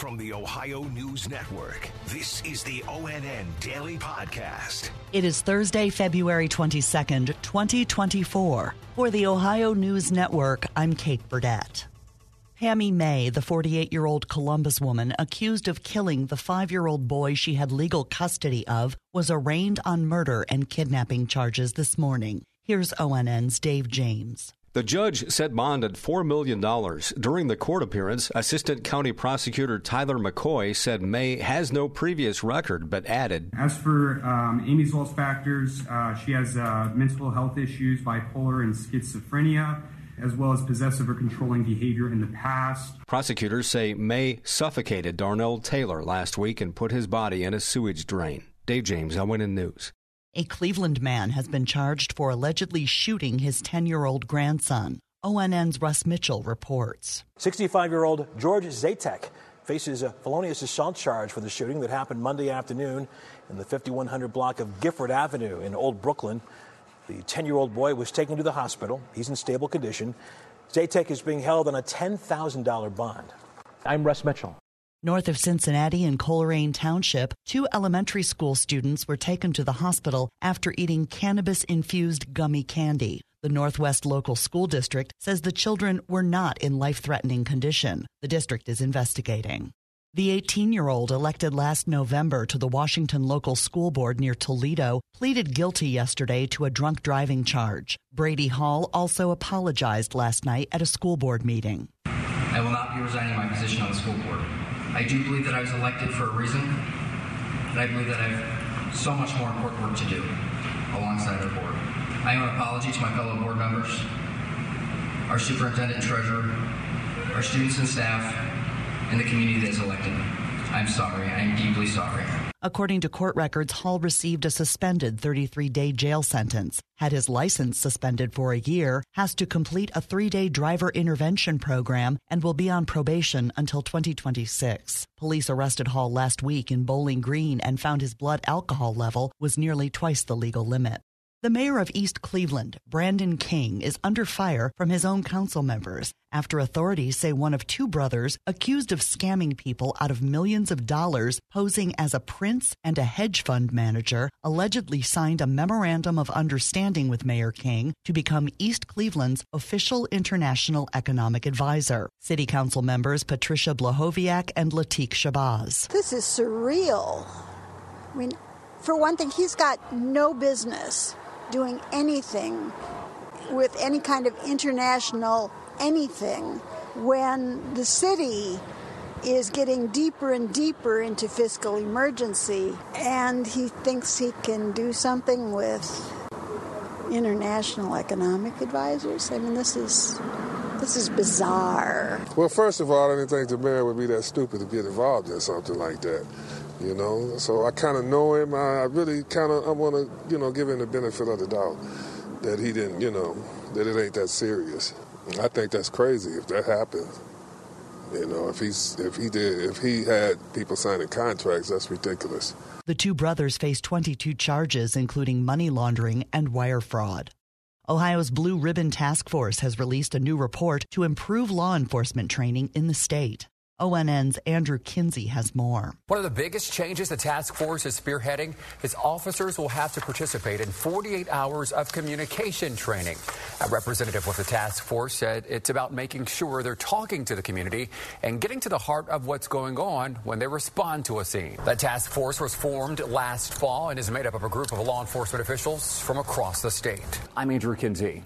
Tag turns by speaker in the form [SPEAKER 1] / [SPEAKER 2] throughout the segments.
[SPEAKER 1] From the Ohio News Network, this is the ONN Daily Podcast.
[SPEAKER 2] It is Thursday, February 22nd, 2024. For the Ohio News Network, I'm Kate Burdett. Pammy Maye, the 48 year old Columbus woman accused of killing the five year old boy she had legal custody of, was arraigned on murder and kidnapping charges this morning. Here's ONN's Dave James.
[SPEAKER 3] The judge set bond at $4 million. During the court appearance, Assistant County Prosecutor Tyler McCoy said Maye has no previous record, but added
[SPEAKER 4] As for um, Amy's loss factors, uh, she has uh, mental health issues, bipolar, and schizophrenia, as well as possessive or controlling behavior in the past.
[SPEAKER 3] Prosecutors say Maye suffocated Darnell Taylor last week and put his body in a sewage drain. Dave James, ONN News.
[SPEAKER 2] A Cleveland man has been charged for allegedly shooting his 10 year old grandson. ONN's Russ Mitchell reports.
[SPEAKER 5] 65 year old George Zatek faces a felonious assault charge for the shooting that happened Monday afternoon in the 5100 block of Gifford Avenue in Old Brooklyn. The 10 year old boy was taken to the hospital. He's in stable condition. Zatek is being held on a $10,000 bond. I'm Russ Mitchell.
[SPEAKER 2] North of Cincinnati in Colerain Township, two elementary school students were taken to the hospital after eating cannabis infused gummy candy. The Northwest Local School District says the children were not in life threatening condition. The district is investigating. The 18 year old elected last November to the Washington Local School Board near Toledo pleaded guilty yesterday to a drunk driving charge. Brady Hall also apologized last night at a school board meeting.
[SPEAKER 6] I will not be resigning my position on the school board. I do believe that I was elected for a reason, and I believe that I have so much more important work to do alongside our board. I owe an apology to my fellow board members, our superintendent and treasurer, our students and staff, and the community that has elected me. I'm sorry. I'm deeply sorry.
[SPEAKER 2] According to court records, Hall received a suspended 33 day jail sentence, had his license suspended for a year, has to complete a three day driver intervention program, and will be on probation until 2026. Police arrested Hall last week in Bowling Green and found his blood alcohol level was nearly twice the legal limit. The mayor of East Cleveland, Brandon King, is under fire from his own council members after authorities say one of two brothers accused of scamming people out of millions of dollars posing as a prince and a hedge fund manager allegedly signed a memorandum of understanding with Mayor King to become East Cleveland's official international economic advisor. City Council members Patricia Blochowiak and Lateek Shabazz.
[SPEAKER 7] This is surreal. I mean, for one thing, he's got no business doing anything with any kind of international anything when the city is getting deeper and deeper into fiscal emergency and he thinks he can do something with international economic advisors. I mean this is this is bizarre.
[SPEAKER 8] Well, first of all, I didn't think the mayor would be that stupid to get involved in something like that you know. So I kind of know him. I really kind of I want to, you know, give him the benefit of the doubt that he didn't, you know, that it ain't that serious. I think that's crazy if that happens. You know, if he's if he did if he had people signing contracts, that's ridiculous.
[SPEAKER 2] The two brothers face 22 charges, including money laundering and wire fraud. Ohio's Blue Ribbon Task Force has released a new report to improve law enforcement training in the state. ONN's Andrew Kinsey has more.
[SPEAKER 9] One of the biggest changes the task force is spearheading is officers will have to participate in 48 hours of communication training. A representative with the task force said it's about making sure they're talking to the community and getting to the heart of what's going on when they respond to a scene. The task force was formed last fall and is made up of a group of law enforcement officials from across the state. I'm Andrew Kinsey.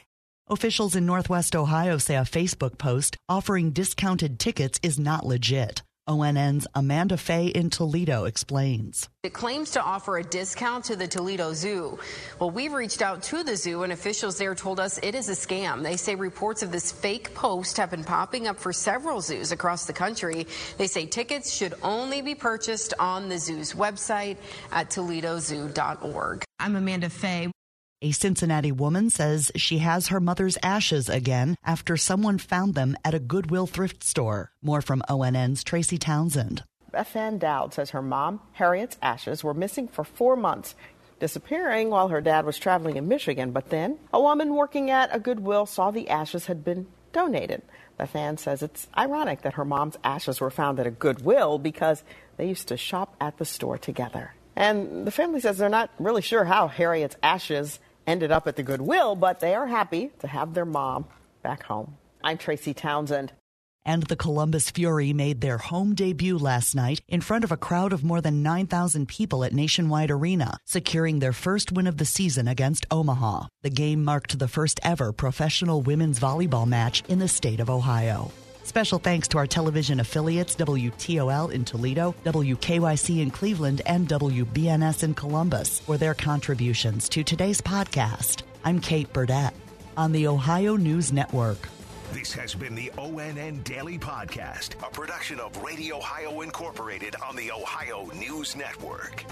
[SPEAKER 2] Officials in Northwest Ohio say a Facebook post offering discounted tickets is not legit. ONN's Amanda Fay in Toledo explains.
[SPEAKER 10] It claims to offer a discount to the Toledo Zoo. Well, we've reached out to the zoo, and officials there told us it is a scam. They say reports of this fake post have been popping up for several zoos across the country. They say tickets should only be purchased on the zoo's website at toledozoo.org.
[SPEAKER 11] I'm Amanda Fay.
[SPEAKER 2] A Cincinnati woman says she has her mother's ashes again after someone found them at a Goodwill thrift store. More from ONN's Tracy Townsend.
[SPEAKER 12] Beth Ann Dowd says her mom, Harriet's ashes, were missing for four months, disappearing while her dad was traveling in Michigan. But then a woman working at a Goodwill saw the ashes had been donated. The fan says it's ironic that her mom's ashes were found at a Goodwill because they used to shop at the store together. And the family says they're not really sure how Harriet's ashes ended up at the Goodwill, but they are happy to have their mom back home. I'm Tracy Townsend
[SPEAKER 2] and the Columbus Fury made their home debut last night in front of a crowd of more than 9,000 people at Nationwide Arena, securing their first win of the season against Omaha. The game marked the first ever professional women's volleyball match in the state of Ohio. Special thanks to our television affiliates WTOL in Toledo, WKYC in Cleveland, and WBNS in Columbus for their contributions to today's podcast. I'm Kate Burdett on the Ohio News Network.
[SPEAKER 1] This has been the ONN Daily Podcast, a production of Radio Ohio Incorporated on the Ohio News Network.